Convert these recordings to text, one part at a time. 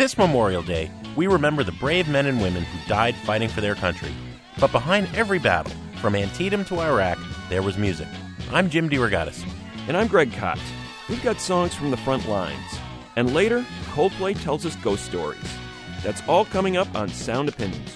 This Memorial Day, we remember the brave men and women who died fighting for their country. But behind every battle, from Antietam to Iraq, there was music. I'm Jim DeRogatis. And I'm Greg Kot. We've got songs from the front lines. And later, Coldplay tells us ghost stories. That's all coming up on Sound Opinions.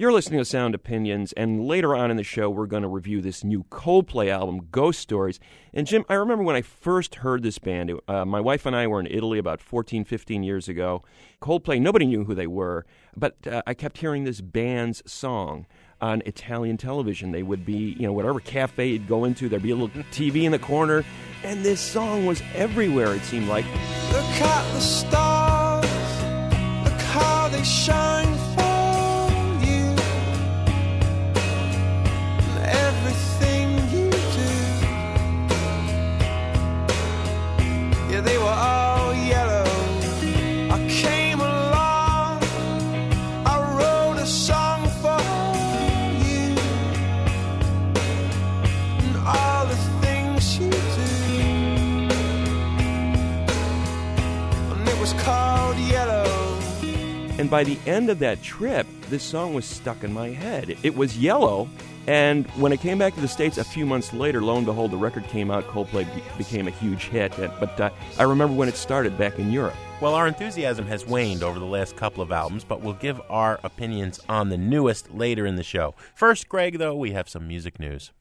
You're listening to Sound Opinions, and later on in the show, we're going to review this new Coldplay album, Ghost Stories. And Jim, I remember when I first heard this band, uh, my wife and I were in Italy about 14, 15 years ago. Coldplay, nobody knew who they were, but uh, I kept hearing this band's song on Italian television. They would be, you know, whatever cafe you'd go into, there'd be a little TV in the corner, and this song was everywhere, it seemed like. Look at the stars, look how they shine And by the end of that trip, this song was stuck in my head. It was yellow, and when it came back to the States a few months later, lo and behold, the record came out. Coldplay be- became a huge hit. But uh, I remember when it started back in Europe. Well, our enthusiasm has waned over the last couple of albums, but we'll give our opinions on the newest later in the show. First, Greg, though, we have some music news.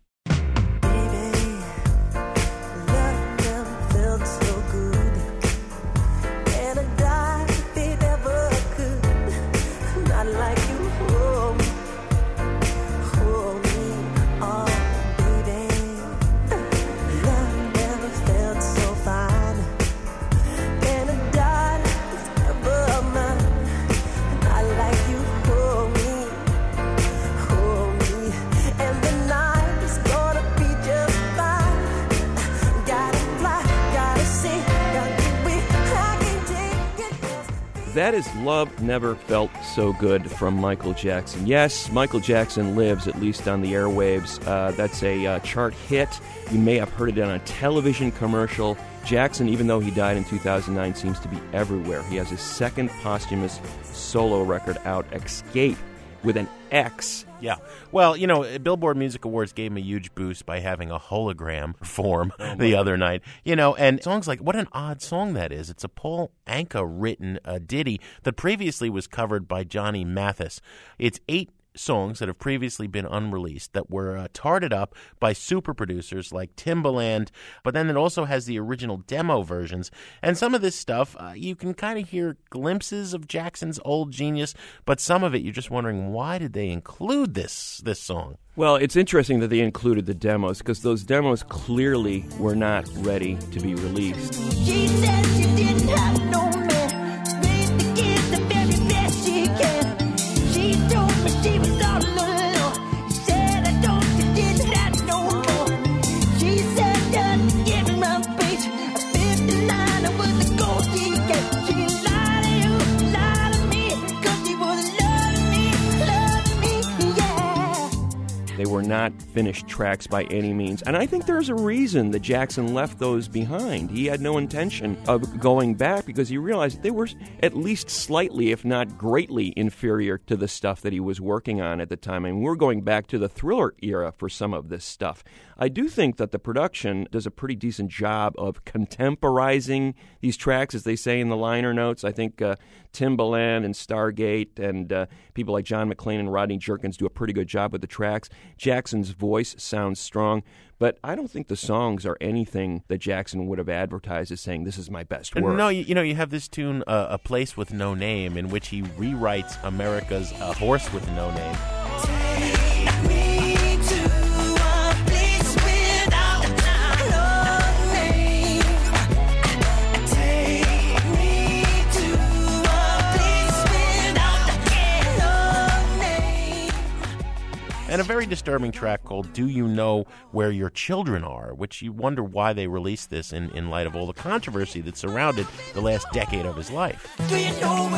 That is Love Never Felt So Good from Michael Jackson. Yes, Michael Jackson lives, at least on the airwaves. Uh, that's a uh, chart hit. You may have heard it on a television commercial. Jackson, even though he died in 2009, seems to be everywhere. He has his second posthumous solo record out, Escape, with an X. Yeah. Well, you know, Billboard Music Awards gave him a huge boost by having a hologram perform the other night. You know, and songs like what an odd song that is. It's a Paul Anka written uh, ditty that previously was covered by Johnny Mathis. It's eight songs that have previously been unreleased that were uh, tarted up by super producers like Timbaland, but then it also has the original demo versions. And some of this stuff, uh, you can kind of hear glimpses of Jackson's old genius, but some of it you're just wondering why did they include this this song? Well, it's interesting that they included the demos because those demos clearly were not ready to be released. Not finished tracks by any means. And I think there's a reason that Jackson left those behind. He had no intention of going back because he realized they were at least slightly, if not greatly, inferior to the stuff that he was working on at the time. I mean, we're going back to the thriller era for some of this stuff. I do think that the production does a pretty decent job of contemporizing these tracks, as they say in the liner notes. I think uh, Timbaland and Stargate and uh, people like John McClain and Rodney Jerkins do a pretty good job with the tracks. Jackson's voice sounds strong, but I don't think the songs are anything that Jackson would have advertised as saying, This is my best work. No, you, you know, you have this tune, uh, A Place with No Name, in which he rewrites America's A Horse with No Name. And a very disturbing track called Do You Know Where Your Children Are, which you wonder why they released this in, in light of all the controversy that surrounded the last decade of his life. Do you know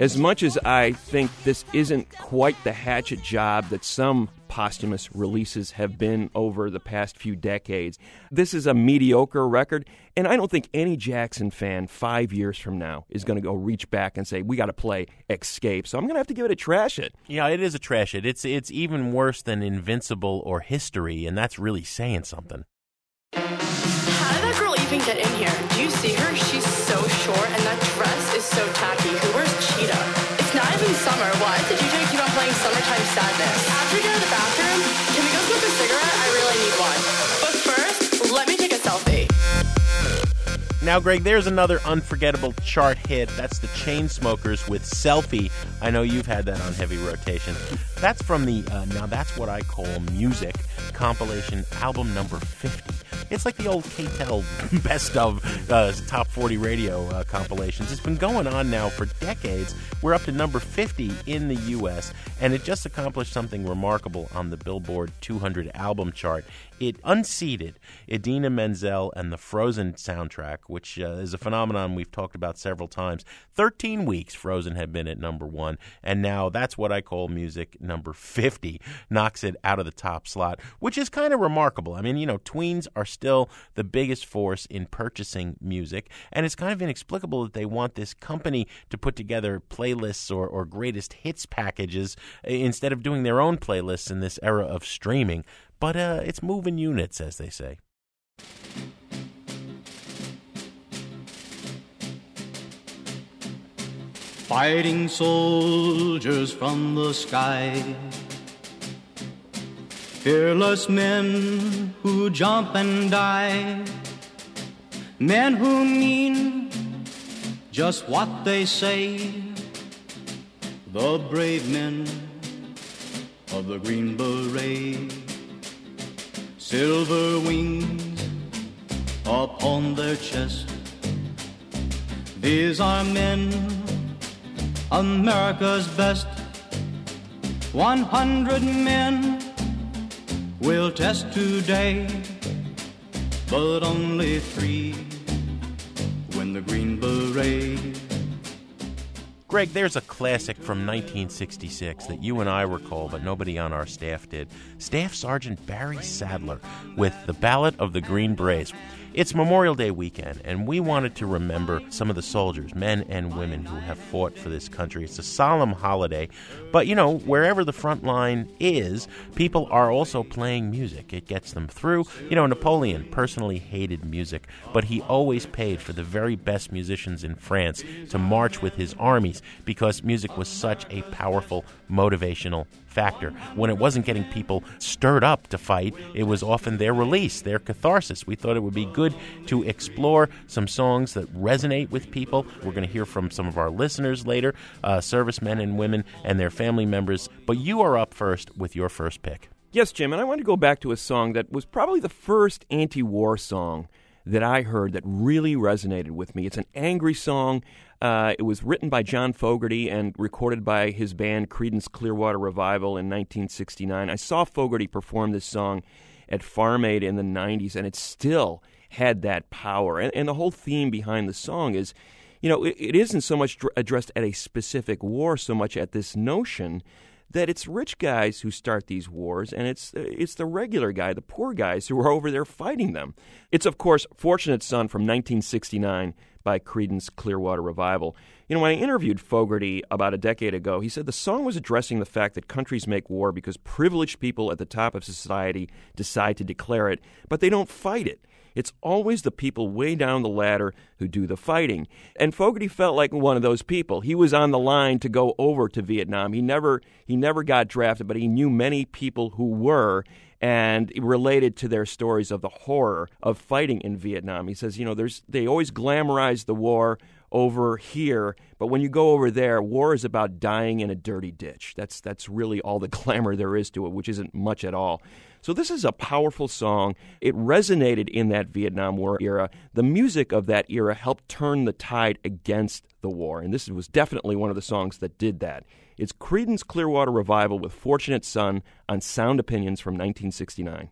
As much as I think this isn't quite the hatchet job that some posthumous releases have been over the past few decades, this is a mediocre record, and I don't think any Jackson fan five years from now is going to go reach back and say, we got to play Escape. So I'm going to have to give it a trash it. Yeah, it is a trash it. It's it's even worse than Invincible or History, and that's really saying something. How did that girl even get in here? Do you see her? She's so short, and that dress is so tacky. Who wears cheetah? It's not even summer. Why did the DJ keep on playing Summertime Now, Greg, there's another unforgettable chart hit. That's the Chainsmokers with Selfie. I know you've had that on heavy rotation. That's from the uh, Now That's What I Call Music compilation album number 50. It's like the old K-tel best of uh, top 40 radio uh, compilations. It's been going on now for decades. We're up to number 50 in the U.S., and it just accomplished something remarkable on the Billboard 200 album chart. It unseated Idina Menzel and the Frozen soundtrack, which uh, is a phenomenon we've talked about several times. 13 weeks Frozen had been at number one, and now that's what I call music number 50 knocks it out of the top slot, which is kind of remarkable. I mean, you know, tweens are still the biggest force in purchasing music, and it's kind of inexplicable that they want this company to put together playlists or, or greatest hits packages instead of doing their own playlists in this era of streaming. But uh, it's moving units, as they say. Fighting soldiers from the sky. Fearless men who jump and die. Men who mean just what they say. The brave men of the Green Beret. Silver wings upon their chest. These are men America's best. 100 men will test today, but only three win the Green Beret. Greg, there's a classic from 1966 that you and I recall, but nobody on our staff did. Staff Sergeant Barry Sadler with The Ballad of the Green Berets. It's Memorial Day weekend, and we wanted to remember some of the soldiers, men and women, who have fought for this country. It's a solemn holiday, but you know, wherever the front line is, people are also playing music. It gets them through. You know, Napoleon personally hated music, but he always paid for the very best musicians in France to march with his armies because music was such a powerful motivational factor. When it wasn't getting people stirred up to fight, it was often their release, their catharsis. We thought it would be good to explore some songs that resonate with people. We're going to hear from some of our listeners later, uh, servicemen and women and their family members. But you are up first with your first pick. Yes, Jim, and I want to go back to a song that was probably the first anti war song that I heard that really resonated with me. It's an angry song. Uh, it was written by John Fogerty and recorded by his band Creedence Clearwater Revival in 1969. I saw Fogerty perform this song at Farm Aid in the 90s, and it still had that power. And, and the whole theme behind the song is you know, it, it isn't so much dr- addressed at a specific war, so much at this notion that it's rich guys who start these wars, and it's it's the regular guy, the poor guys who are over there fighting them. It's of course "Fortunate Son" from 1969 by Creedence Clearwater Revival. You know, when I interviewed Fogerty about a decade ago, he said the song was addressing the fact that countries make war because privileged people at the top of society decide to declare it, but they don't fight it. It's always the people way down the ladder who do the fighting. And Fogerty felt like one of those people. He was on the line to go over to Vietnam. He never he never got drafted, but he knew many people who were and related to their stories of the horror of fighting in Vietnam. He says, you know, there's they always glamorize the war over here, but when you go over there, war is about dying in a dirty ditch. That's that's really all the glamour there is to it, which isn't much at all. So this is a powerful song. It resonated in that Vietnam War era. The music of that era helped turn the tide against the war, and this was definitely one of the songs that did that. It's Creedence Clearwater Revival with Fortunate Son on Sound Opinions from 1969.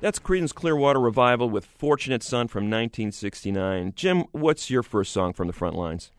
That's Creedence Clearwater Revival with Fortunate Son from 1969. Jim, what's your first song from the front lines?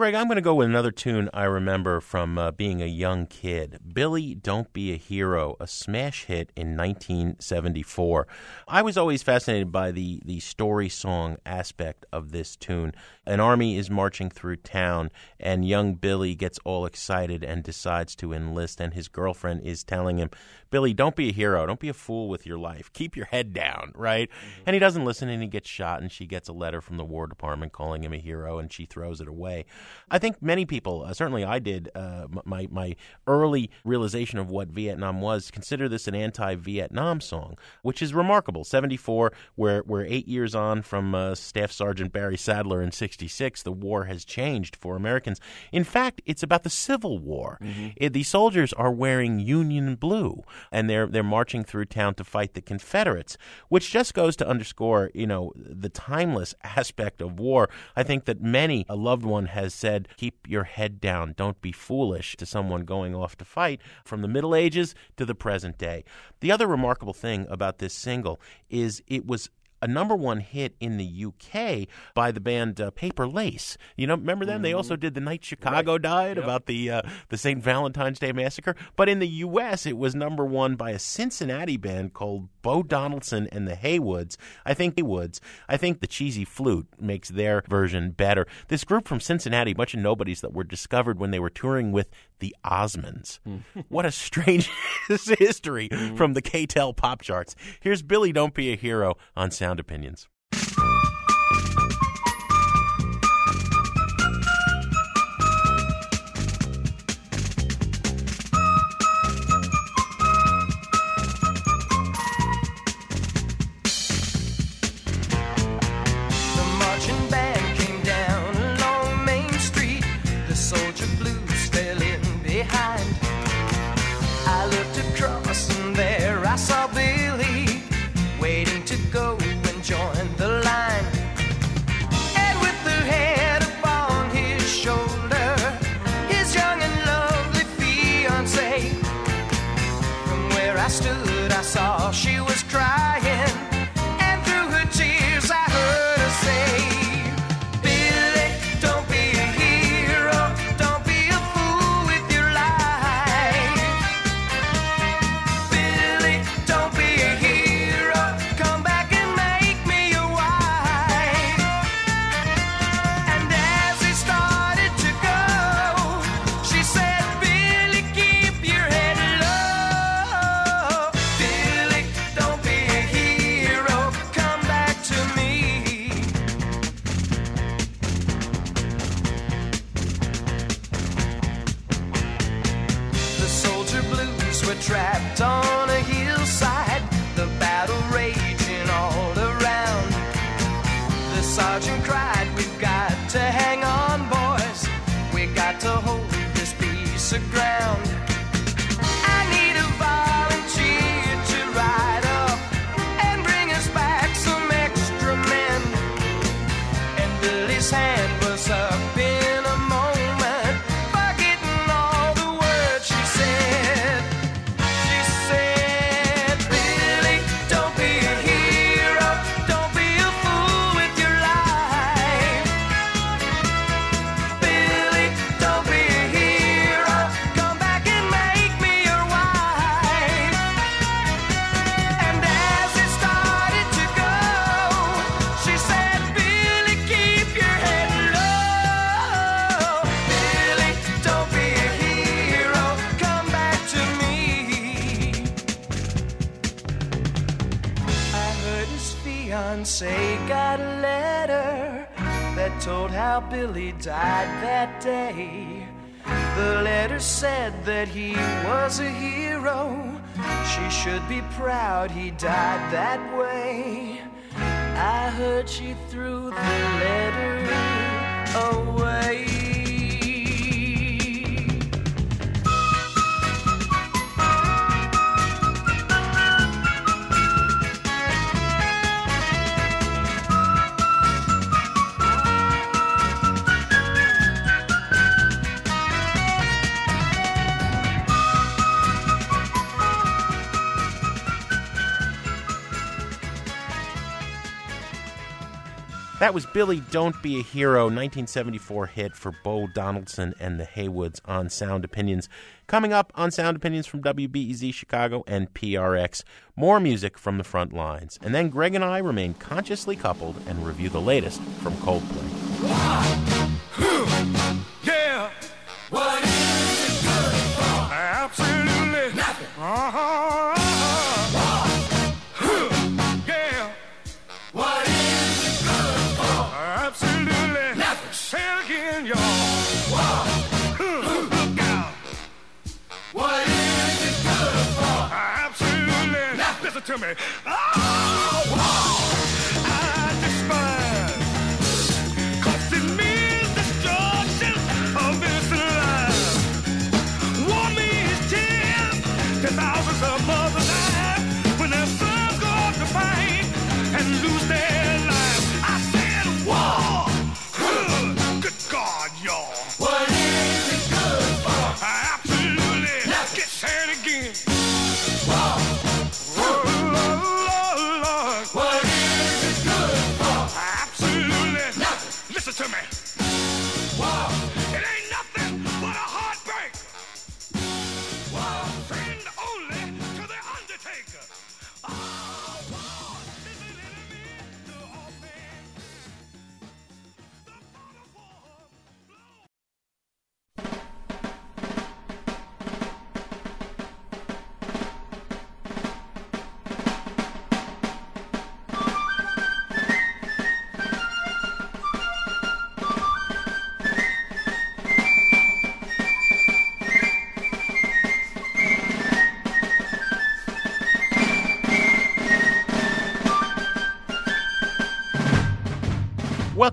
Greg, I'm going to go with another tune I remember from uh, being a young kid. Billy, Don't Be a Hero, a smash hit in 1974. I was always fascinated by the, the story song aspect of this tune. An army is marching through town, and young Billy gets all excited and decides to enlist, and his girlfriend is telling him, Billy, don't be a hero. Don't be a fool with your life. Keep your head down, right? And he doesn't listen and he gets shot, and she gets a letter from the War Department calling him a hero, and she throws it away. I think many people, uh, certainly I did, uh, my, my early realization of what Vietnam was, consider this an anti Vietnam song, which is remarkable. 74, we're, we're eight years on from uh, Staff Sergeant Barry Sadler in 66. The war has changed for Americans. In fact, it's about the Civil War. It- the soldiers are wearing Union blue and they're they're marching through town to fight the Confederates, which just goes to underscore, you know, the timeless aspect of war. I think that many a loved one has said, "Keep your head down, don't be foolish" to someone going off to fight from the Middle Ages to the present day. The other remarkable thing about this single is it was a number one hit in the UK by the band uh, Paper Lace. You know, remember them? They also did "The Night Chicago Died" about the uh, the St. Valentine's Day massacre. But in the U.S., it was number one by a Cincinnati band called Bo Donaldson and the Heywoods. I think Heywoods. I think the cheesy flute makes their version better. This group from Cincinnati, bunch of nobodies that were discovered when they were touring with the Osmonds. what a strange history from the K-tel pop charts. Here's Billy Don't Be a Hero on Sound Opinions. Died that day. The letter said that he was a hero. She should be proud he died that way. I heard she threw the letter away. That was Billy Don't Be a Hero, 1974 hit for Bo Donaldson and the Heywoods on Sound Opinions. Coming up on Sound Opinions from WBEZ Chicago and PRX, more music from the front lines. And then Greg and I remain consciously coupled and review the latest from Coldplay. to me. Oh,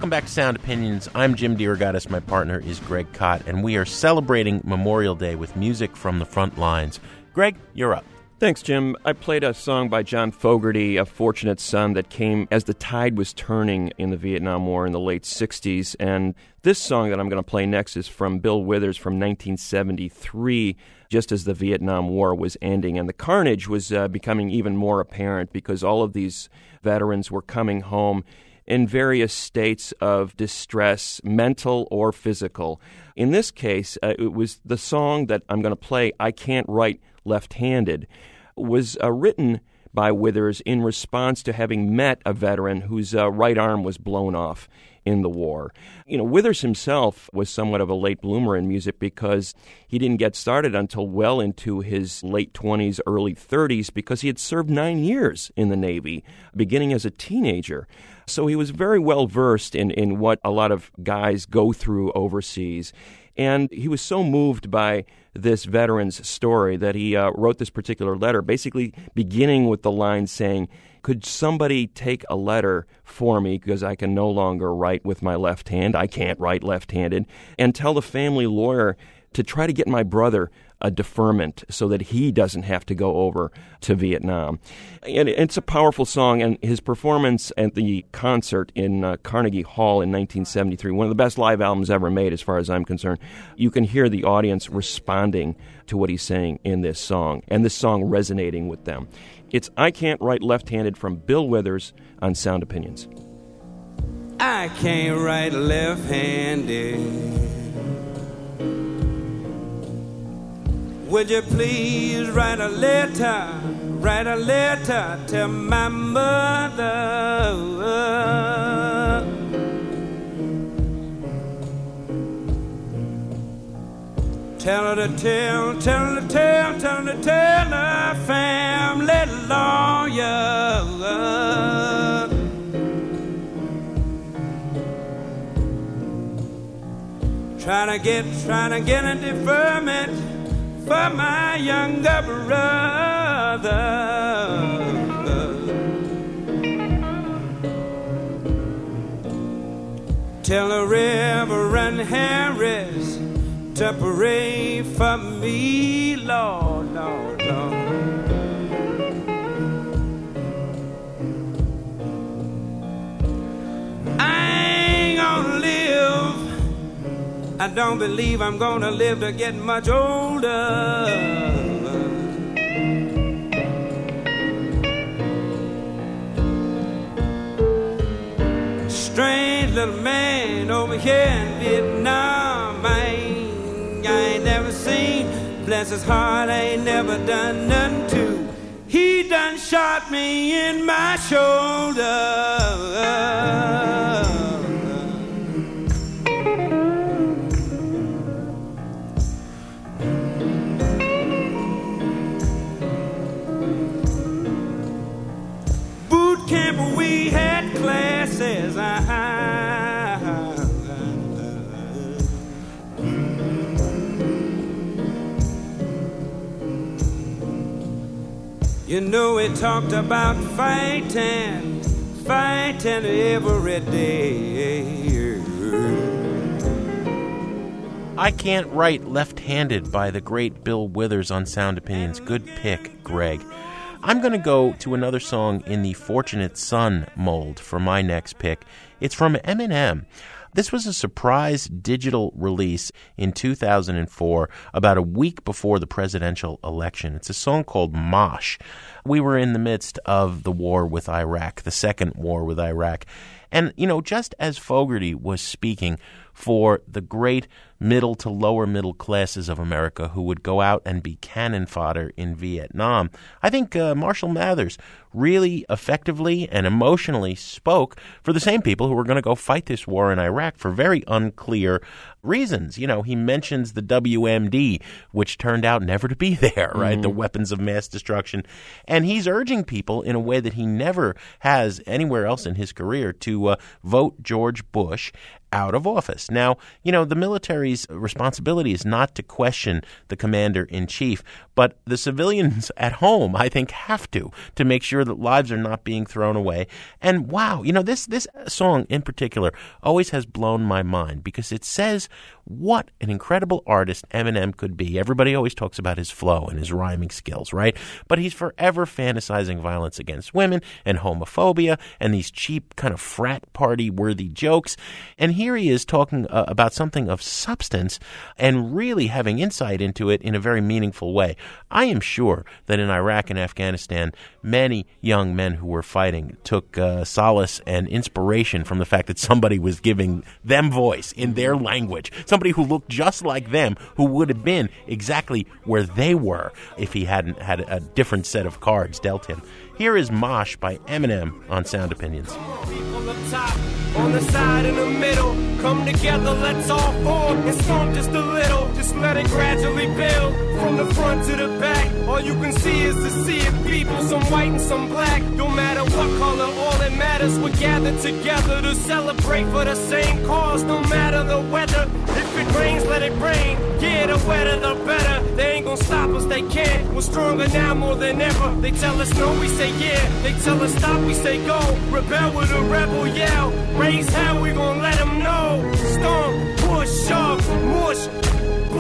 Welcome back to Sound Opinions. I'm Jim DeRogatis. My partner is Greg Kot, and we are celebrating Memorial Day with music from the front lines. Greg, you're up. Thanks, Jim. I played a song by John Fogerty, A Fortunate Son, that came as the tide was turning in the Vietnam War in the late 60s. And this song that I'm going to play next is from Bill Withers from 1973, just as the Vietnam War was ending. And the carnage was uh, becoming even more apparent because all of these veterans were coming home in various states of distress, mental or physical. In this case, uh, it was the song that I'm going to play, I Can't Write Left Handed, was uh, written by Withers in response to having met a veteran whose uh, right arm was blown off in the war. You know, Withers himself was somewhat of a late bloomer in music because he didn't get started until well into his late 20s, early 30s, because he had served nine years in the Navy, beginning as a teenager. So he was very well versed in, in what a lot of guys go through overseas. And he was so moved by this veteran's story that he uh, wrote this particular letter, basically beginning with the line saying, Could somebody take a letter for me because I can no longer write with my left hand? I can't write left handed. And tell the family lawyer to try to get my brother a deferment so that he doesn't have to go over to Vietnam. And it's a powerful song, and his performance at the concert in uh, Carnegie Hall in 1973, one of the best live albums ever made, as far as I'm concerned, you can hear the audience responding to what he's saying in this song, and this song resonating with them. It's I Can't Write Left Handed from Bill Withers on Sound Opinions. I can't write left handed. Would you please write a letter, write a letter to my mother? Tell her to tell, tell her to tell, to tell her family lawyer. Trying to get, trying to get a deferment for my younger brother. Tell the Reverend Harris pray for me, Lord, Lord, Lord. I ain't gonna live. I don't believe I'm gonna live to get much older. Strange little man over here in Vietnam. Ain't, I ain't never seen. Bless his heart, I ain't never done nothing to. He done shot me in my shoulder. You know, we talked about fighting, fighting every day. I Can't Write Left Handed by the great Bill Withers on Sound Opinions. Good pick, Greg. I'm going to go to another song in the Fortunate Son mold for my next pick. It's from Eminem. This was a surprise digital release in 2004, about a week before the presidential election. It's a song called Mosh. We were in the midst of the war with Iraq, the second war with Iraq. And, you know, just as Fogerty was speaking for the great middle to lower middle classes of America who would go out and be cannon fodder in Vietnam, I think uh, Marshall Mathers really effectively and emotionally spoke for the same people who were going to go fight this war in Iraq for very unclear reasons. You know, he mentions the WMD, which turned out never to be there, right? The weapons of mass destruction. And he's urging people in a way that he never has anywhere else in his career to uh, vote George Bush out of office. Now, you know, the military's responsibility is not to question the commander in chief, but the civilians at home, I think, have to to make sure that lives are not being thrown away. And wow, you know, this this song in particular always has blown my mind because it says what an incredible artist Eminem could be. Everybody always talks about his flow and his rhyming skills, right? But he's forever fantasizing violence against women and homophobia and these cheap kind of frat party worthy jokes. And here he is talking uh, about something of substance and really having insight into it in a very meaningful way. I am sure that in Iraq and Afghanistan, many young men who were fighting took uh, solace and inspiration from the fact that somebody was giving them voice in their language. Somebody who looked just like them, who would have been exactly where they were if he hadn't had a different set of cards dealt him. Here is Mosh by Eminem on Sound Opinions. Top, on the side, in the middle. Come together, let's all fall and storm just a little. Just let it gradually build. From the front to the back, all you can see is the sea of people, some white and some black. No matter what color, that matters, we're gathered together to celebrate for the same cause. No matter the weather, if it rains, let it rain. Yeah, the wetter the better. They ain't gonna stop us, they can't. We're stronger now more than ever. They tell us no, we say yeah. They tell us stop, we say go. Rebel with a rebel yell. Raise hell, we gon' let them know. Storm, push, shove, mush,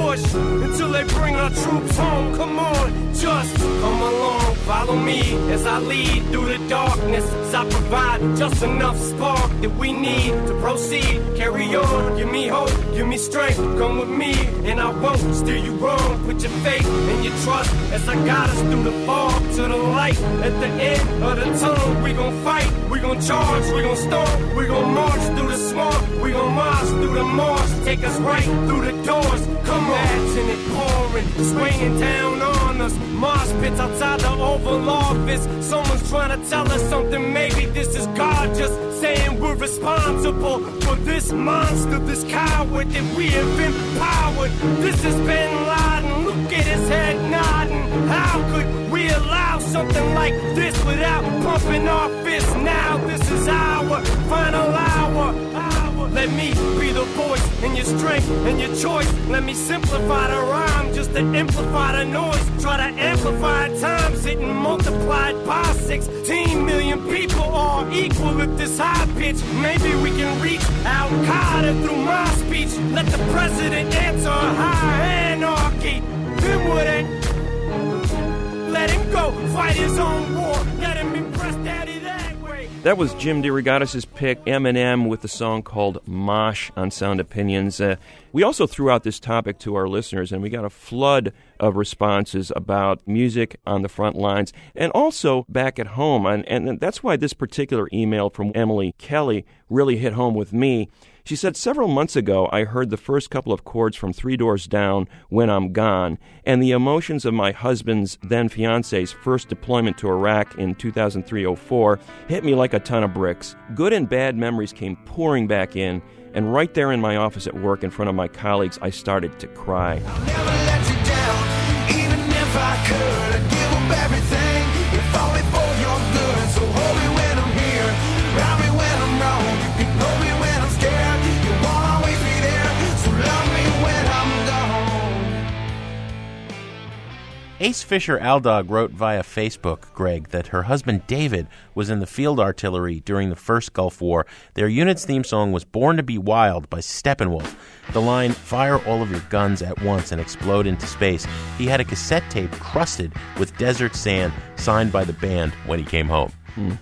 until they bring our troops home. Come on, just come along, follow me as I lead through the darkness. As I provide just enough spark that we need to proceed. Carry on, give me hope, give me strength. Come with me, and I won't steer you wrong. Put your faith and your trust as I guide us through the fog to the light. At the end of the tunnel, we gon' fight, we gon' charge, we gon' storm, we gon' march through the swamp, we gon' march through the marsh. Take us right through the doors. Come on, imagine it pouring, swinging down on us. Mosh pits outside the Oval Office. Someone's trying to tell us something. Maybe this is God just saying we're responsible for this monster, this coward that we have empowered. This is Bin Laden. Look at his head nodding. How could allow something like this without pumping our fists? Now this is our final hour. Let me be the voice and your strength and your choice. Let me simplify the rhyme just to amplify the noise. Try to amplify times it and multiplied by 16 million people are equal at this high pitch. Maybe we can reach Al Qaeda through my speech. Let the president answer high anarchy. Then what ain't let him go, fight his own war. Let him impress daddy that way. That was Jim DeRogatis' pick, Eminem, with the song called Mosh on Sound Opinions. Uh, we also threw out this topic to our listeners, and we got a flood of responses about music on the front lines and also back at home. And, and that's why this particular email from Emily Kelly really hit home with me. She said, Several months ago, I heard the first couple of chords from Three Doors Down, When I'm Gone, and the emotions of my husband's then fiance's first deployment to Iraq in 2003 04 hit me like a ton of bricks. Good and bad memories came pouring back in, and right there in my office at work in front of my colleagues, I started to cry. Ace Fisher Aldog wrote via Facebook, Greg, that her husband David was in the field artillery during the first Gulf War. Their unit's theme song was Born to Be Wild by Steppenwolf. The line, Fire all of your guns at once and explode into space. He had a cassette tape crusted with desert sand signed by the band when he came home. Hmm.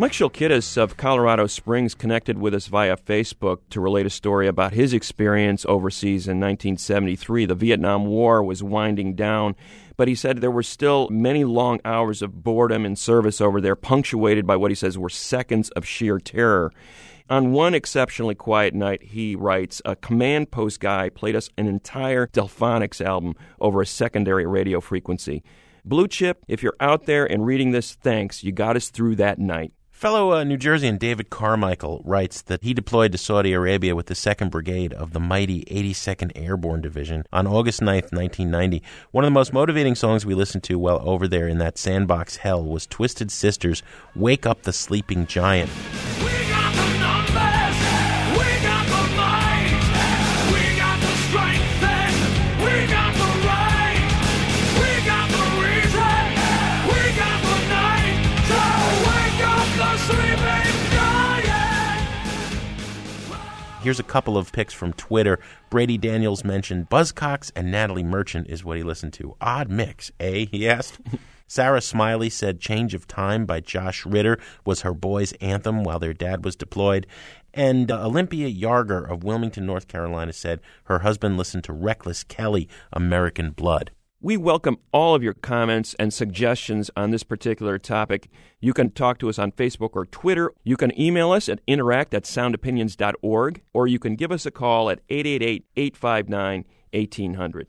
Mike Shilkidis of Colorado Springs connected with us via Facebook to relate a story about his experience overseas in 1973. The Vietnam War was winding down, but he said there were still many long hours of boredom and service over there, punctuated by what he says were seconds of sheer terror. On one exceptionally quiet night, he writes, a command post guy played us an entire Delfonics album over a secondary radio frequency. Blue Chip, if you're out there and reading this, thanks. You got us through that night. Fellow uh, New Jerseyan David Carmichael writes that he deployed to Saudi Arabia with the 2nd Brigade of the mighty 82nd Airborne Division on August 9th, 1990. One of the most motivating songs we listened to while over there in that sandbox hell was Twisted Sisters' Wake Up the Sleeping Giant. We Here's a couple of picks from Twitter. Brady Daniels mentioned Buzzcocks and Natalie Merchant is what he listened to. Odd mix, eh? He asked. Sarah Smiley said Change of Time by Josh Ritter was her boys' anthem while their dad was deployed. And uh, Olympia Yarger of Wilmington, North Carolina said her husband listened to Reckless Kelly, American Blood. We welcome all of your comments and suggestions on this particular topic. You can talk to us on Facebook or Twitter. You can email us at interact at soundopinions.org, or you can give us a call at 888 859 1800.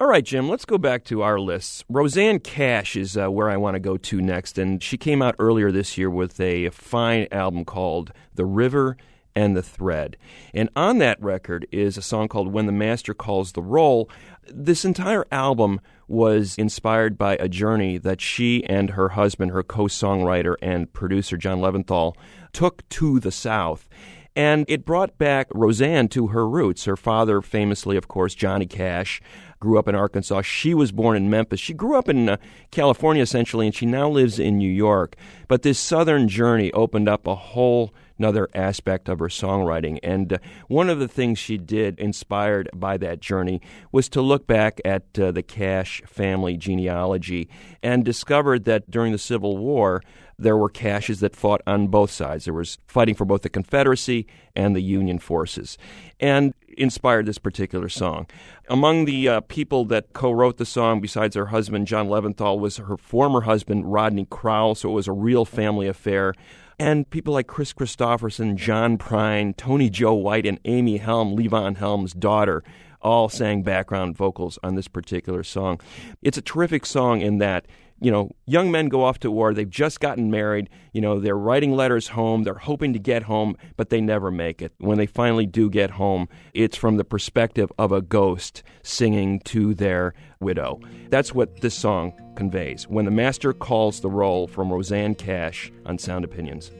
All right, Jim, let's go back to our lists. Rosanne Cash is uh, where I want to go to next, and she came out earlier this year with a fine album called The River and the Thread. And on that record is a song called When the Master Calls the Roll. This entire album was inspired by a journey that she and her husband, her co songwriter and producer, John Leventhal, took to the South. And it brought back Rosanne to her roots. Her father, famously, of course, Johnny Cash, grew up in Arkansas. She was born in Memphis. She grew up in uh, California, essentially, and she now lives in New York. But this southern journey opened up a whole another aspect of her songwriting. And uh, one of the things she did, inspired by that journey, was to look back at uh, the Cash family genealogy and discovered that during the Civil War, there were Cashes that fought on both sides. There was fighting for both the Confederacy and the Union forces. And inspired this particular song. Among the uh, people that co wrote the song, besides her husband, John Leventhal, was her former husband, Rodney Crowell, so it was a real family affair. And people like Kris Kristofferson, John Prine, Tony Joe White, and Amy Helm, Levon Helm's daughter, all sang background vocals on this particular song. It's a terrific song in that you know, young men go off to war. They've just gotten married. You know, they're writing letters home. They're hoping to get home, but they never make it. When they finally do get home, it's from the perspective of a ghost singing to their widow. That's what this song conveys. When the Master Calls the Roll from Rosanne Cash on Sound Opinions.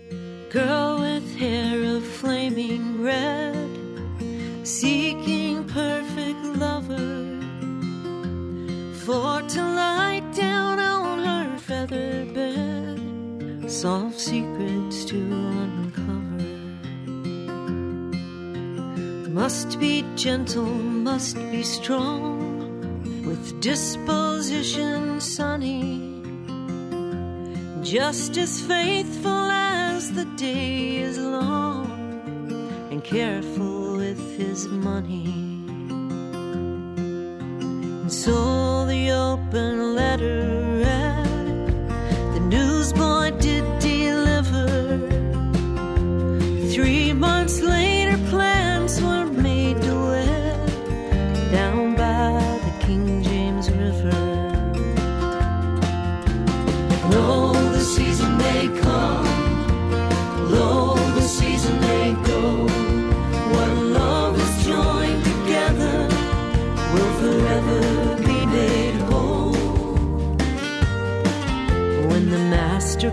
Girl with hair of flaming red, seeking perfect lover, for to lie down on her feather bed, soft secrets to uncover. Must be gentle, must be strong, with disposition sunny just as faithful as the day is long and careful with his money. And so the open letter read, the newsboy did deliver. Three months later,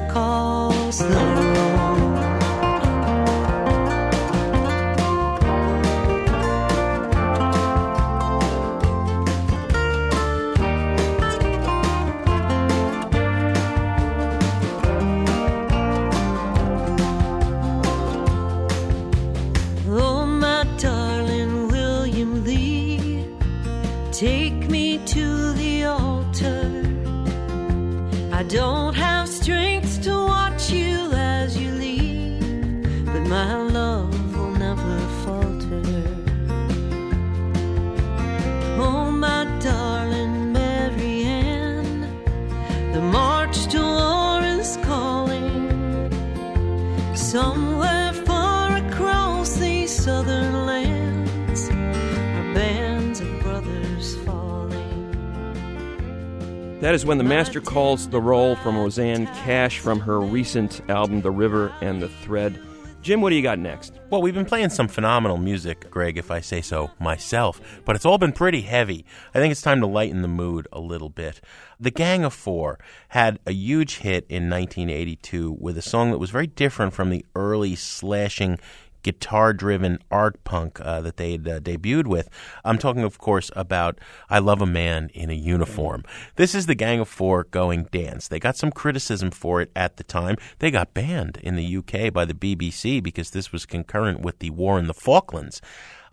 master That is when the master calls the roll from Rosanne Cash from her recent album, The River and the Thread. Jim, what do you got next? Well, we've been playing some phenomenal music, Greg, if I say so myself, but it's all been pretty heavy. I think it's time to lighten the mood a little bit. The Gang of Four had a huge hit in 1982 with a song that was very different from the early slashing guitar driven art punk uh, that they had uh, debuted with. I'm talking, of course, about I Love a Man in a Uniform. This is the Gang of Four going dance. They got some criticism for it at the time. They got banned in the UK by the BBC because this was concurrent with the war in the Falklands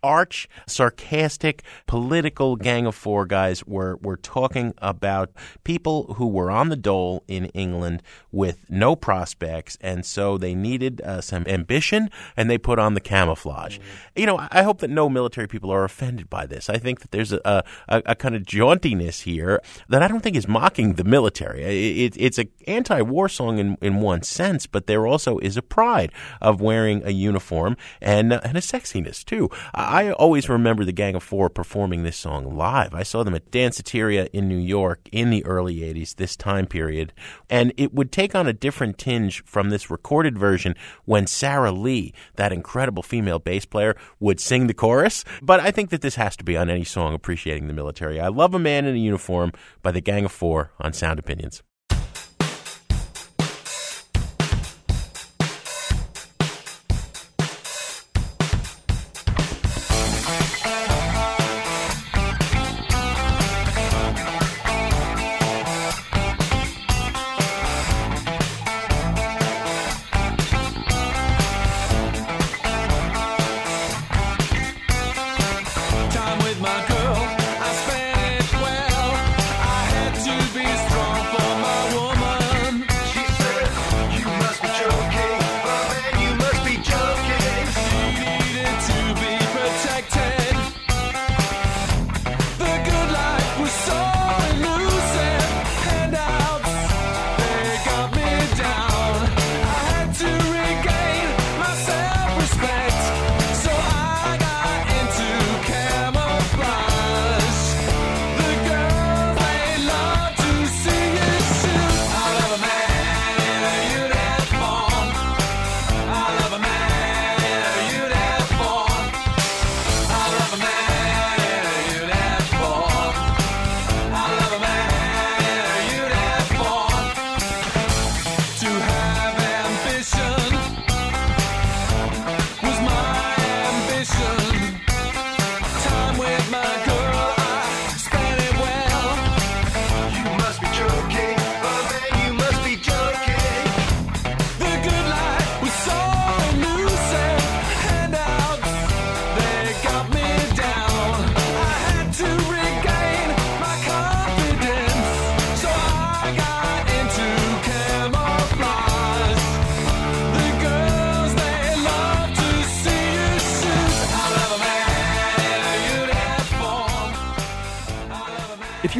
arch, sarcastic, political gang of four guys were, were talking about people who were on the dole in England with no prospects, and so they needed uh, some ambition, and they put on the camouflage. You know, I hope that no military people are offended by this. I think that there's a, a, a kind of jauntiness here that I don't think is mocking the military. It, it, it's an anti-war song in, in one sense, but there also is a pride of wearing a uniform and, uh, and a sexiness, too. I always remember the Gang of Four performing this song live. I saw them at Danceteria in New York in the early 80s, this time period. And it would take on a different tinge from this recorded version when Sara Lee, that incredible female bass player, would sing the chorus. But I think that this has to be on any song appreciating the military. I Love a Man in a Uniform by the Gang of Four on Sound Opinions.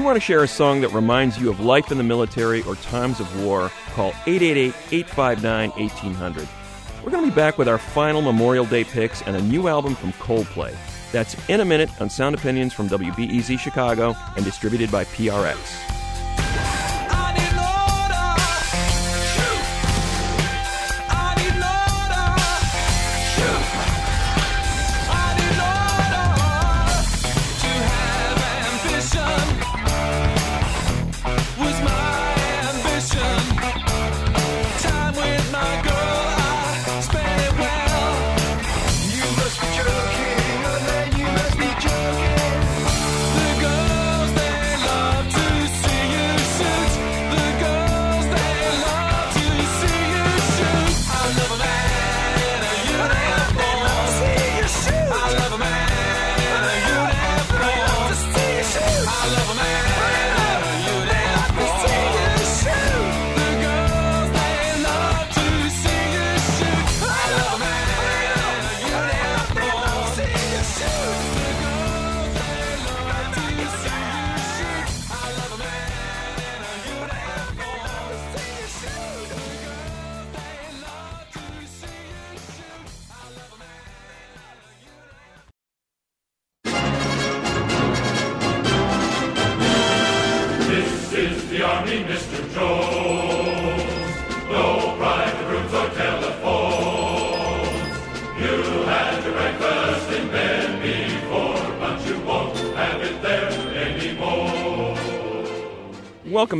Want to share a song that reminds you of life in the military or times of war, call 888 859 1800. We're going to be back with our final Memorial Day picks and a new album from Coldplay. That's in a minute on Sound Opinions from WBEZ Chicago and distributed by PRX.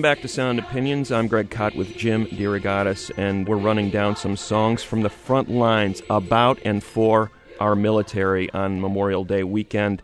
Back to Sound Opinions. I'm Greg Kot with Jim DeRogatis, and we're running down some songs from the front lines about and for our military on Memorial Day weekend.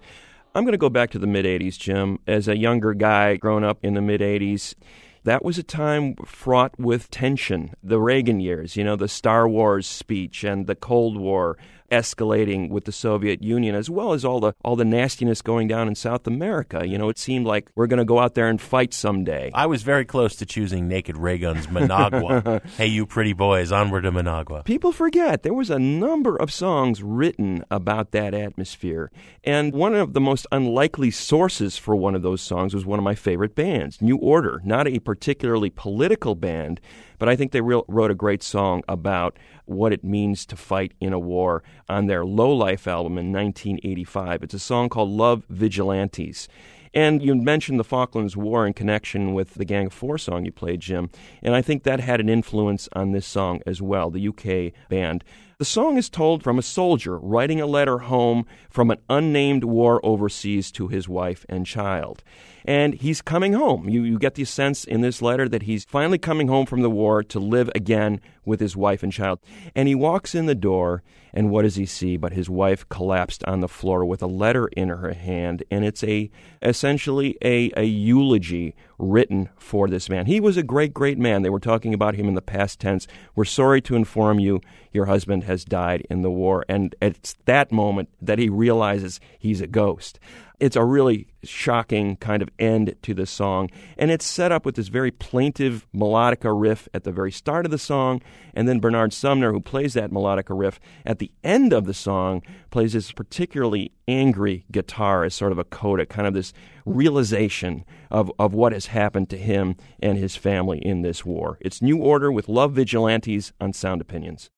I'm going to go back to the mid 80s, Jim. As a younger guy growing up in the mid 80s, that was a time fraught with tension. The Reagan years, you know, the Star Wars speech and the Cold War escalating with the Soviet Union, as well as all the all the nastiness going down in South America. You know, it seemed like we're going to go out there and fight someday. I was very close to choosing Naked Raygun's Managua. hey, you pretty boys, onward to Managua. People forget there was a number of songs written about that atmosphere. And one of the most unlikely sources for one of those songs was one of my favorite bands, New Order. Not a particularly political band, but I think they wrote a great song about what it means to fight in a war on their Low Life album in 1985. It's a song called Love Vigilantes. And you mentioned the Falklands War in connection with the Gang of Four song you played, Jim. And I think that had an influence on this song as well, the UK band. The song is told from a soldier writing a letter home from an unnamed war overseas to his wife and child. And he's coming home. You, you get the sense in this letter that he's finally coming home from the war to live again with his wife and child. And he walks in the door, and what does he see? But his wife collapsed on the floor with a letter in her hand, and it's a essentially a, a eulogy written for this man. He was a great, great man. They were talking about him in the past tense. We're sorry to inform you your husband has died in the war. And it's that moment that he realizes he's a ghost. It's a really shocking kind of end to the song. And it's set up with this very plaintive melodica riff at the very start of the song. And then Bernard Sumner, who plays that melodica riff at the end of the song, plays this particularly angry guitar as sort of a coda, kind of this realization of, of what has happened to him and his family in this war. It's New Order with Love Vigilantes on Sound Opinions.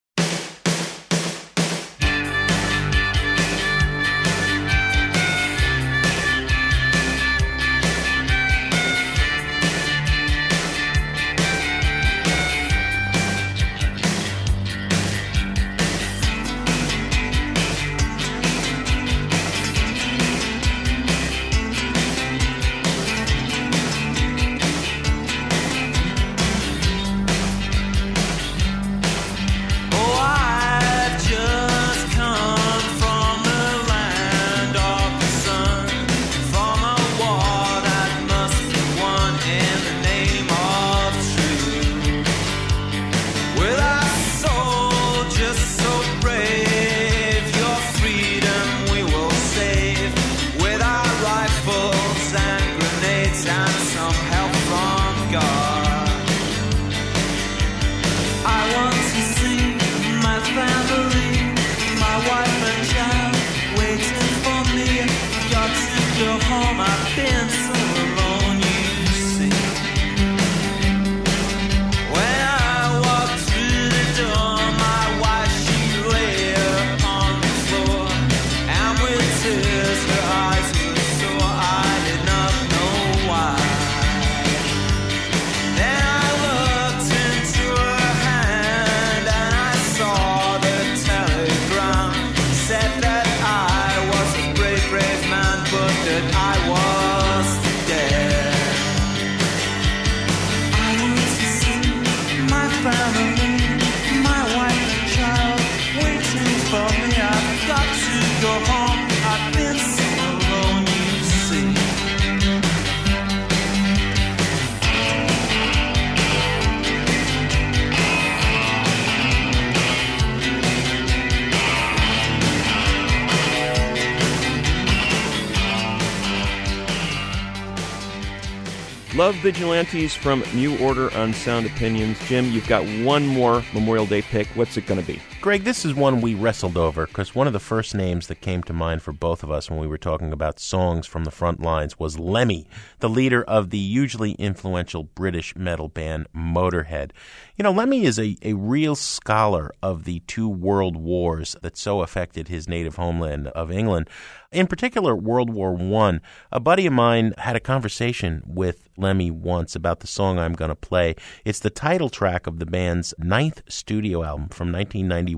Love Vigilantes from New Order on Sound Opinions. Jim, you've got one more Memorial Day pick. What's it going to be? Greg, this is one we wrestled over because one of the first names that came to mind for both of us when we were talking about songs from the front lines was Lemmy, the leader of the hugely influential British metal band Motorhead. You know, Lemmy is a, a real scholar of the two world wars that so affected his native homeland of England. In particular, World War One. A buddy of mine had a conversation with Lemmy once about the song I'm going to play. It's the title track of the band's ninth studio album from 1991,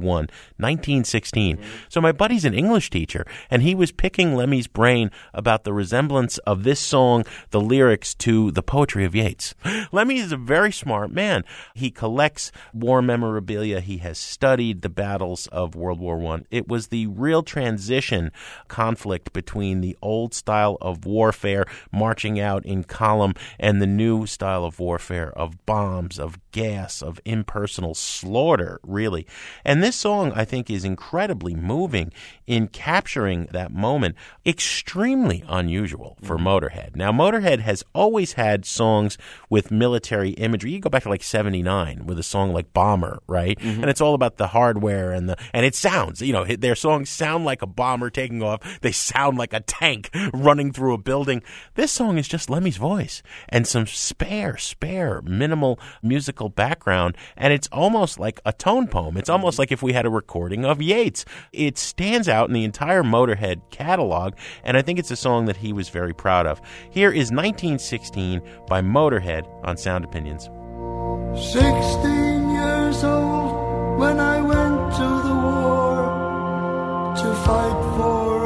1916. So my buddy's an English teacher, and he was picking Lemmy's brain about the resemblance of this song, the lyrics, to the poetry of Yeats. Lemmy is a very smart man. He collects war memorabilia. He has studied the battles of World War One. It was the real transition conflict between the old style of warfare, marching out in column, and the new style of warfare of bombs, of gas, of impersonal slaughter, really. And this song, I think, is incredibly moving in capturing that moment. Extremely unusual for mm-hmm. Motorhead. Now, Motorhead has always had songs with military imagery. You go back to like 79 with a song like Bomber, right? Mm-hmm. And it's all about the hardware and the, and it sounds, you know, their songs sound like a bomber taking off. They sound like a tank running through a building. This song is just Lemmy's voice and some spare, spare, minimal musical musical background, and it's almost like a tone poem. It's almost like if we had a recording of Yeats. It stands out in the entire Motorhead catalog, and I think it's a song that he was very proud of. Here is 1916 by Motorhead on Sound Opinions. Sixteen years old when I went to the war to fight for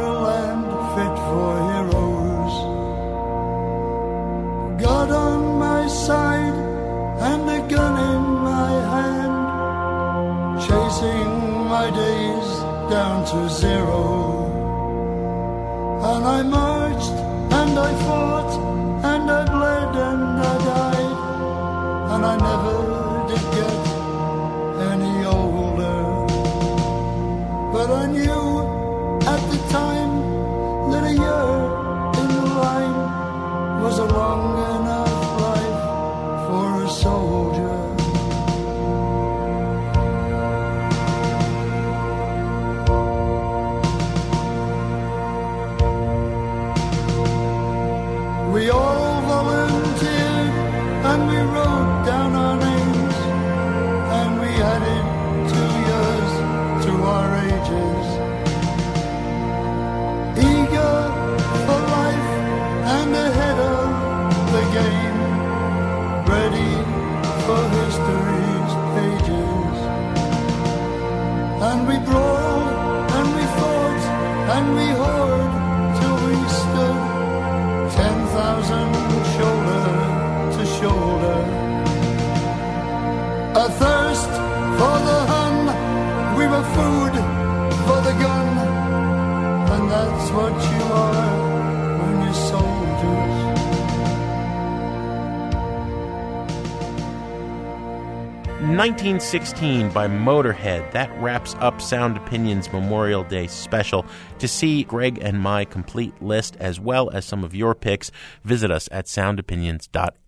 1916 by Motorhead. That wraps up Sound Opinions Memorial Day special. To see Greg and my complete list as well as some of your picks, visit us at soundopinions.org.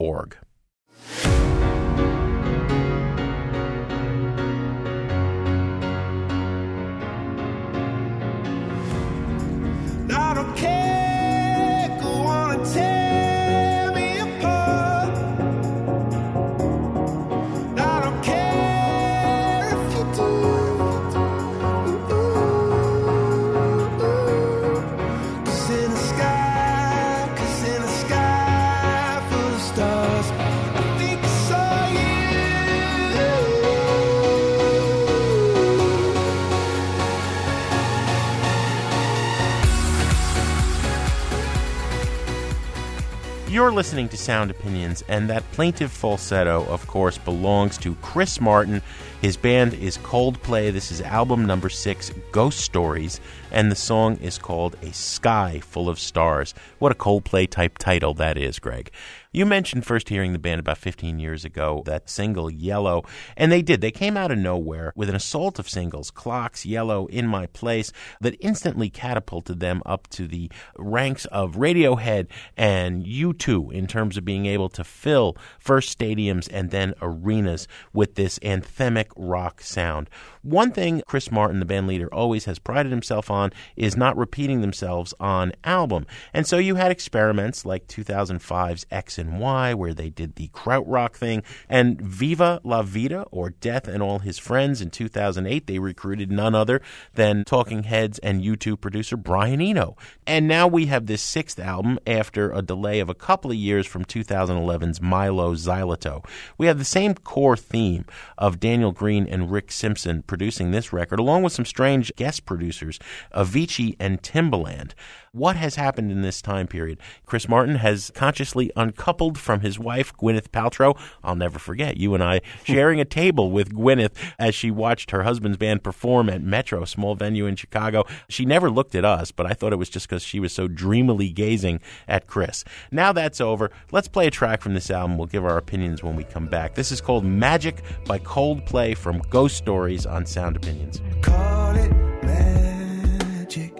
listening to Sound Opinions, and that plaintive falsetto, of course, belongs to Chris Martin. His band is Coldplay. This is album number six, Ghost Stories, and the song is called A Sky Full of Stars. What a Coldplay type title that is, Greg. You mentioned first hearing the band about 15 years ago, that single Yellow, and they did. They came out of nowhere with an assault of singles, Clocks, Yellow, In My Place, that instantly catapulted them up to the ranks of Radiohead and U2 in terms of being able to fill first stadiums and then arenas with this anthemic rock sound. One thing Chris Martin, the band leader, always has prided himself on is not repeating themselves on album. And so you had experiments like 2005's X and Y, where they did the krautrock thing, and Viva La Vida, or Death and All His Friends in 2008. They recruited none other than Talking Heads and U2 producer Brian Eno. And now we have this sixth album after a delay of a couple of years from 2011's Mylo Xyloto. We have the same core theme of Daniel Green and Rik Simpson producing this record, along with some strange guest producers, Avicii and Timbaland. What has happened in this time period? Chris Martin has consciously uncoupled from his wife, Gwyneth Paltrow. I'll never forget you and I sharing a table with Gwyneth as she watched her husband's band perform at Metro, a small venue in Chicago. She never looked at us, but I thought it was just because she was so dreamily gazing at Chris. Now that's over. Let's play a track from this album. We'll give our opinions when we come back. This is called Magic by Coldplay from Ghost Stories on Sound Opinions. Call it magic.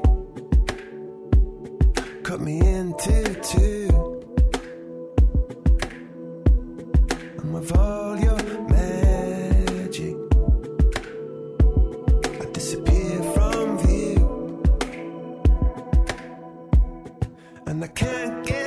Cut me into two. And with all your magic, I disappear from view. And I can't get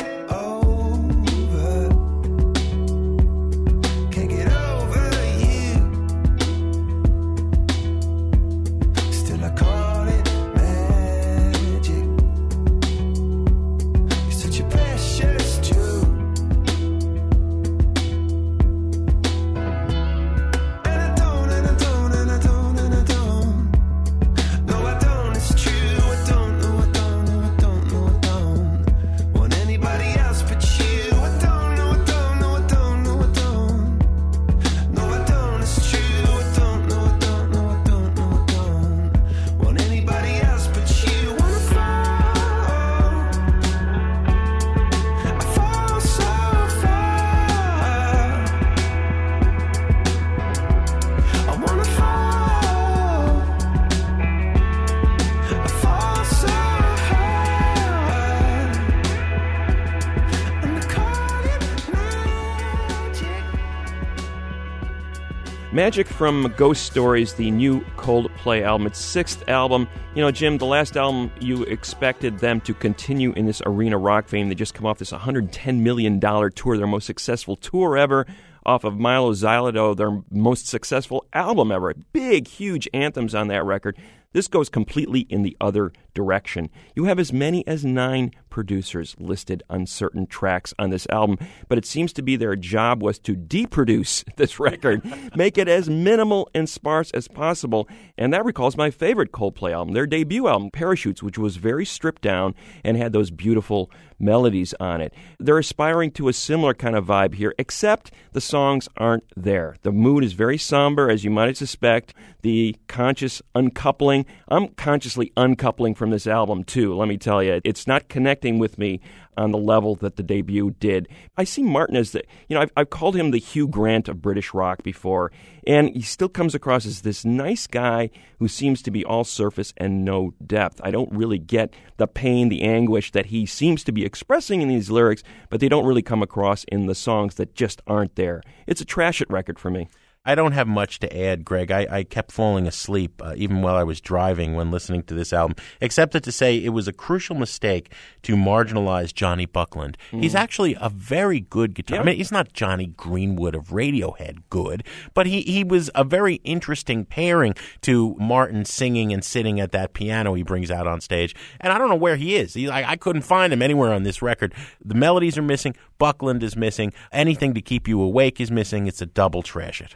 Magic from Ghost Stories, the new Coldplay album, its sixth album. You know, Jim, the last album you expected them to continue in this arena rock fame. They just come off this $110 million tour, their most successful tour ever, off of Mylo Xyloto, their most successful album ever. Big, huge anthems on that record. This goes completely in the other direction. You have as many as nine producers listed on certain tracks on this album, but it seems to be their job was to deproduce this record, make it as minimal and sparse as possible. And that recalls my favorite Coldplay album, their debut album, Parachutes, which was very stripped down and had those beautiful melodies on it. They're aspiring to a similar kind of vibe here, except the songs aren't there. The mood is very somber, as you might suspect. The conscious uncoupling. I'm consciously uncoupling from this album, too, let me tell you. It's not connecting with me on the level that the debut did. I see Martin as the, you know, I've, I've called him the Hugh Grant of British rock before, and he still comes across as this nice guy who seems to be all surface and no depth. I don't really get the pain, the anguish that he seems to be expressing in these lyrics, but they don't really come across in the songs that just aren't there. It's a trash it record for me. I don't have much to add, Greg. I, I kept falling asleep uh, even while I was driving when listening to this album, except that to say it was a crucial mistake to marginalize Jonny Buckland. He's actually a very good guitar. I mean, he's not Jonny Greenwood of Radiohead good, but he, he was a very interesting pairing to Martin singing and sitting at that piano he brings out on stage. And I don't know where he is. He, I, I couldn't find him anywhere on this record. The melodies are missing. Buckland is missing. Anything to keep you awake is missing. It's a double trash it.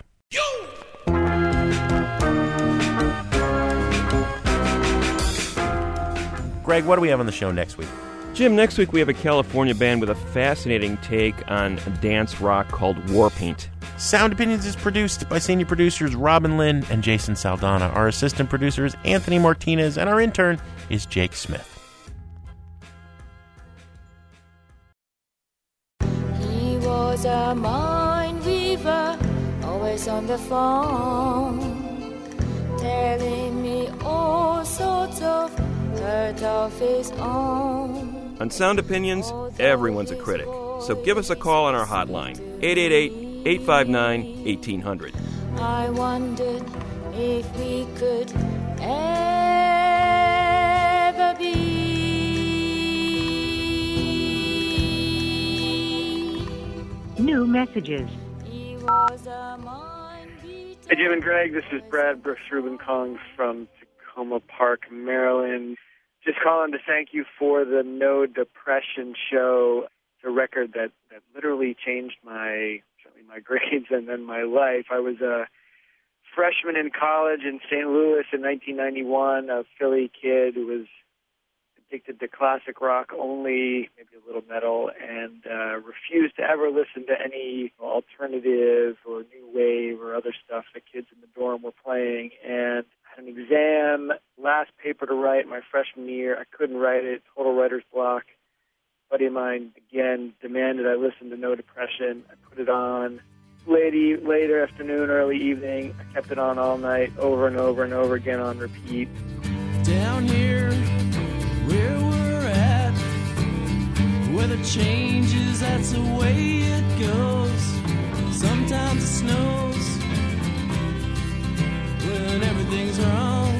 Greg, what do we have on the show next week? Jim, next week we have a California band with a fascinating take on dance rock called Warpaint. Sound Opinions is produced by senior producers Robin Linn and Jason Saldanha. Our assistant producer is Anthony Martinez, and our intern is Jake Smith. He was a mind weaver, always on the phone, telling me all sorts of hurt of his own. On Sound Opinions, everyone's a critic. So give us a call on our hotline, 888 859 1800. I wondered if we could ever be. New messages. He was a mind Hey, Jim and Greg, this is Brad Brooks Rubin calling from Takoma Park, Maryland. Just calling to thank you for the No Depression show. It's a record that, that literally changed my certainly my grades and then my life. I was a freshman in college in St. Louis in 1991, a Philly kid who was addicted to classic rock only, maybe a little metal, and uh, refused to ever listen to any alternative or new wave or other stuff the kids in the dorm were playing. And had an exam, last paper to write my freshman year. I couldn't write it, total writer's block. A buddy of mine again demanded I listen to No Depression. I put it on late later afternoon, early evening. I kept it on all night, over and over and over again on repeat. down here where we're at where the changes that's the way it goes sometimes it snows when everything's wrong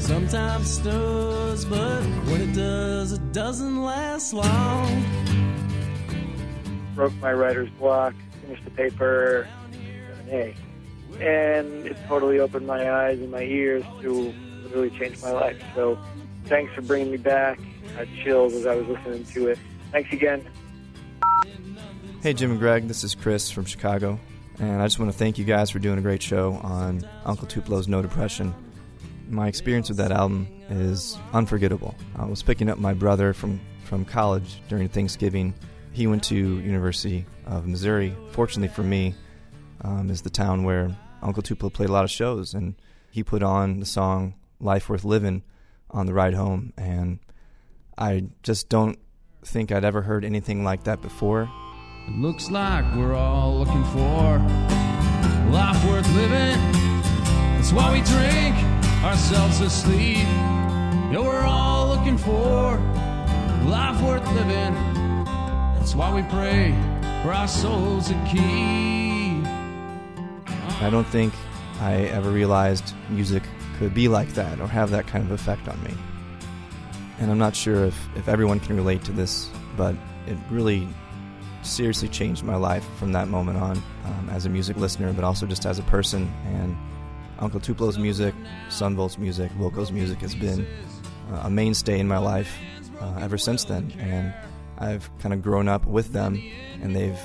sometimes it snows but when it does it doesn't last long broke my writer's block, finished the paper, got an A. And it totally opened my eyes and my ears to literally change my life. So thanks for bringing me back. I had chills as I was listening to it. Thanks again. Hey, Jim and Greg, this is Chris from Chicago, and I just want to thank you guys for doing a great show on Uncle Tupelo's No Depression. My experience with that album is unforgettable. I was picking up my brother from, from college during Thanksgiving. He went to University of Missouri. Fortunately for me, um, is the town where Uncle Tupelo played a lot of shows, and he put on the song "Life Worth Living" on the ride home, and I just don't think I'd ever heard anything like that before. It looks like we're all looking for life worth living. That's why we drink ourselves to sleep. Yeah, we're all looking for life worth living. That's why we pray for our souls to keep. I don't think I ever realized music could be like that or have that kind of effect on me. And I'm not sure if, if everyone can relate to this, but it really seriously changed my life from that moment on um, as a music listener, but also just as a person. And Uncle Tupelo's music, Son Volt's music, Wilco's music has been uh, a mainstay in my life uh, ever since then. And I've kind of grown up with them, and they've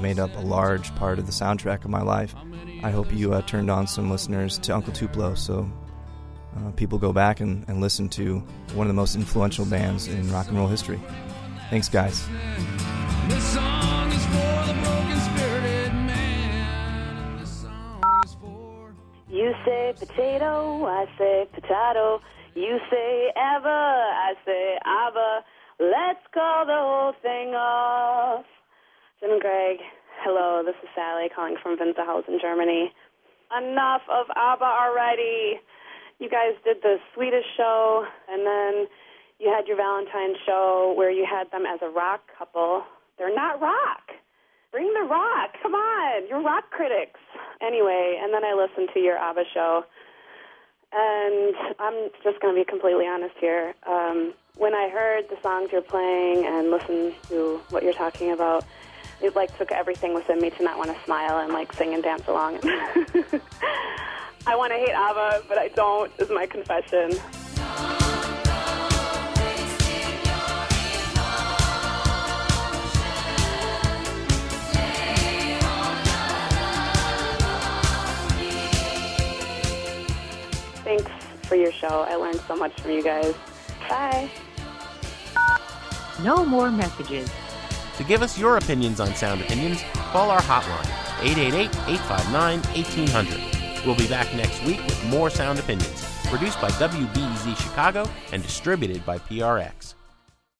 made up a large part of the soundtrack of my life. I hope you uh, turned on some listeners to Uncle Tupelo so uh, people go back and, and listen to one of the most influential bands in rock and roll history. Thanks, guys. Potato, I say potato. You say ever, I say abba. Let's call the whole thing off. Jim Greg, hello, this is Sally calling from Winterhausen, Germany. Enough of ABBA already. You guys did the Swedish show, and then you had your Valentine's show where you had them as a rock couple. They're not rock. Bring the rock. Come on. You're rock critics. Anyway, and then I listened to your ABBA show. And I'm just going to be completely honest here. Um, when I heard the songs you're playing and listened to what you're talking about, it like took everything within me to not want to smile and like sing and dance along. I want to hate ABBA, but I don't. Is my confession. Thanks for your show. I learned so much from you guys. Bye. No more messages. To give us your opinions on Sound Opinions, call our hotline, 888-859-1800. We'll be back next week with more Sound Opinions, produced by WBEZ Chicago and distributed by PRX.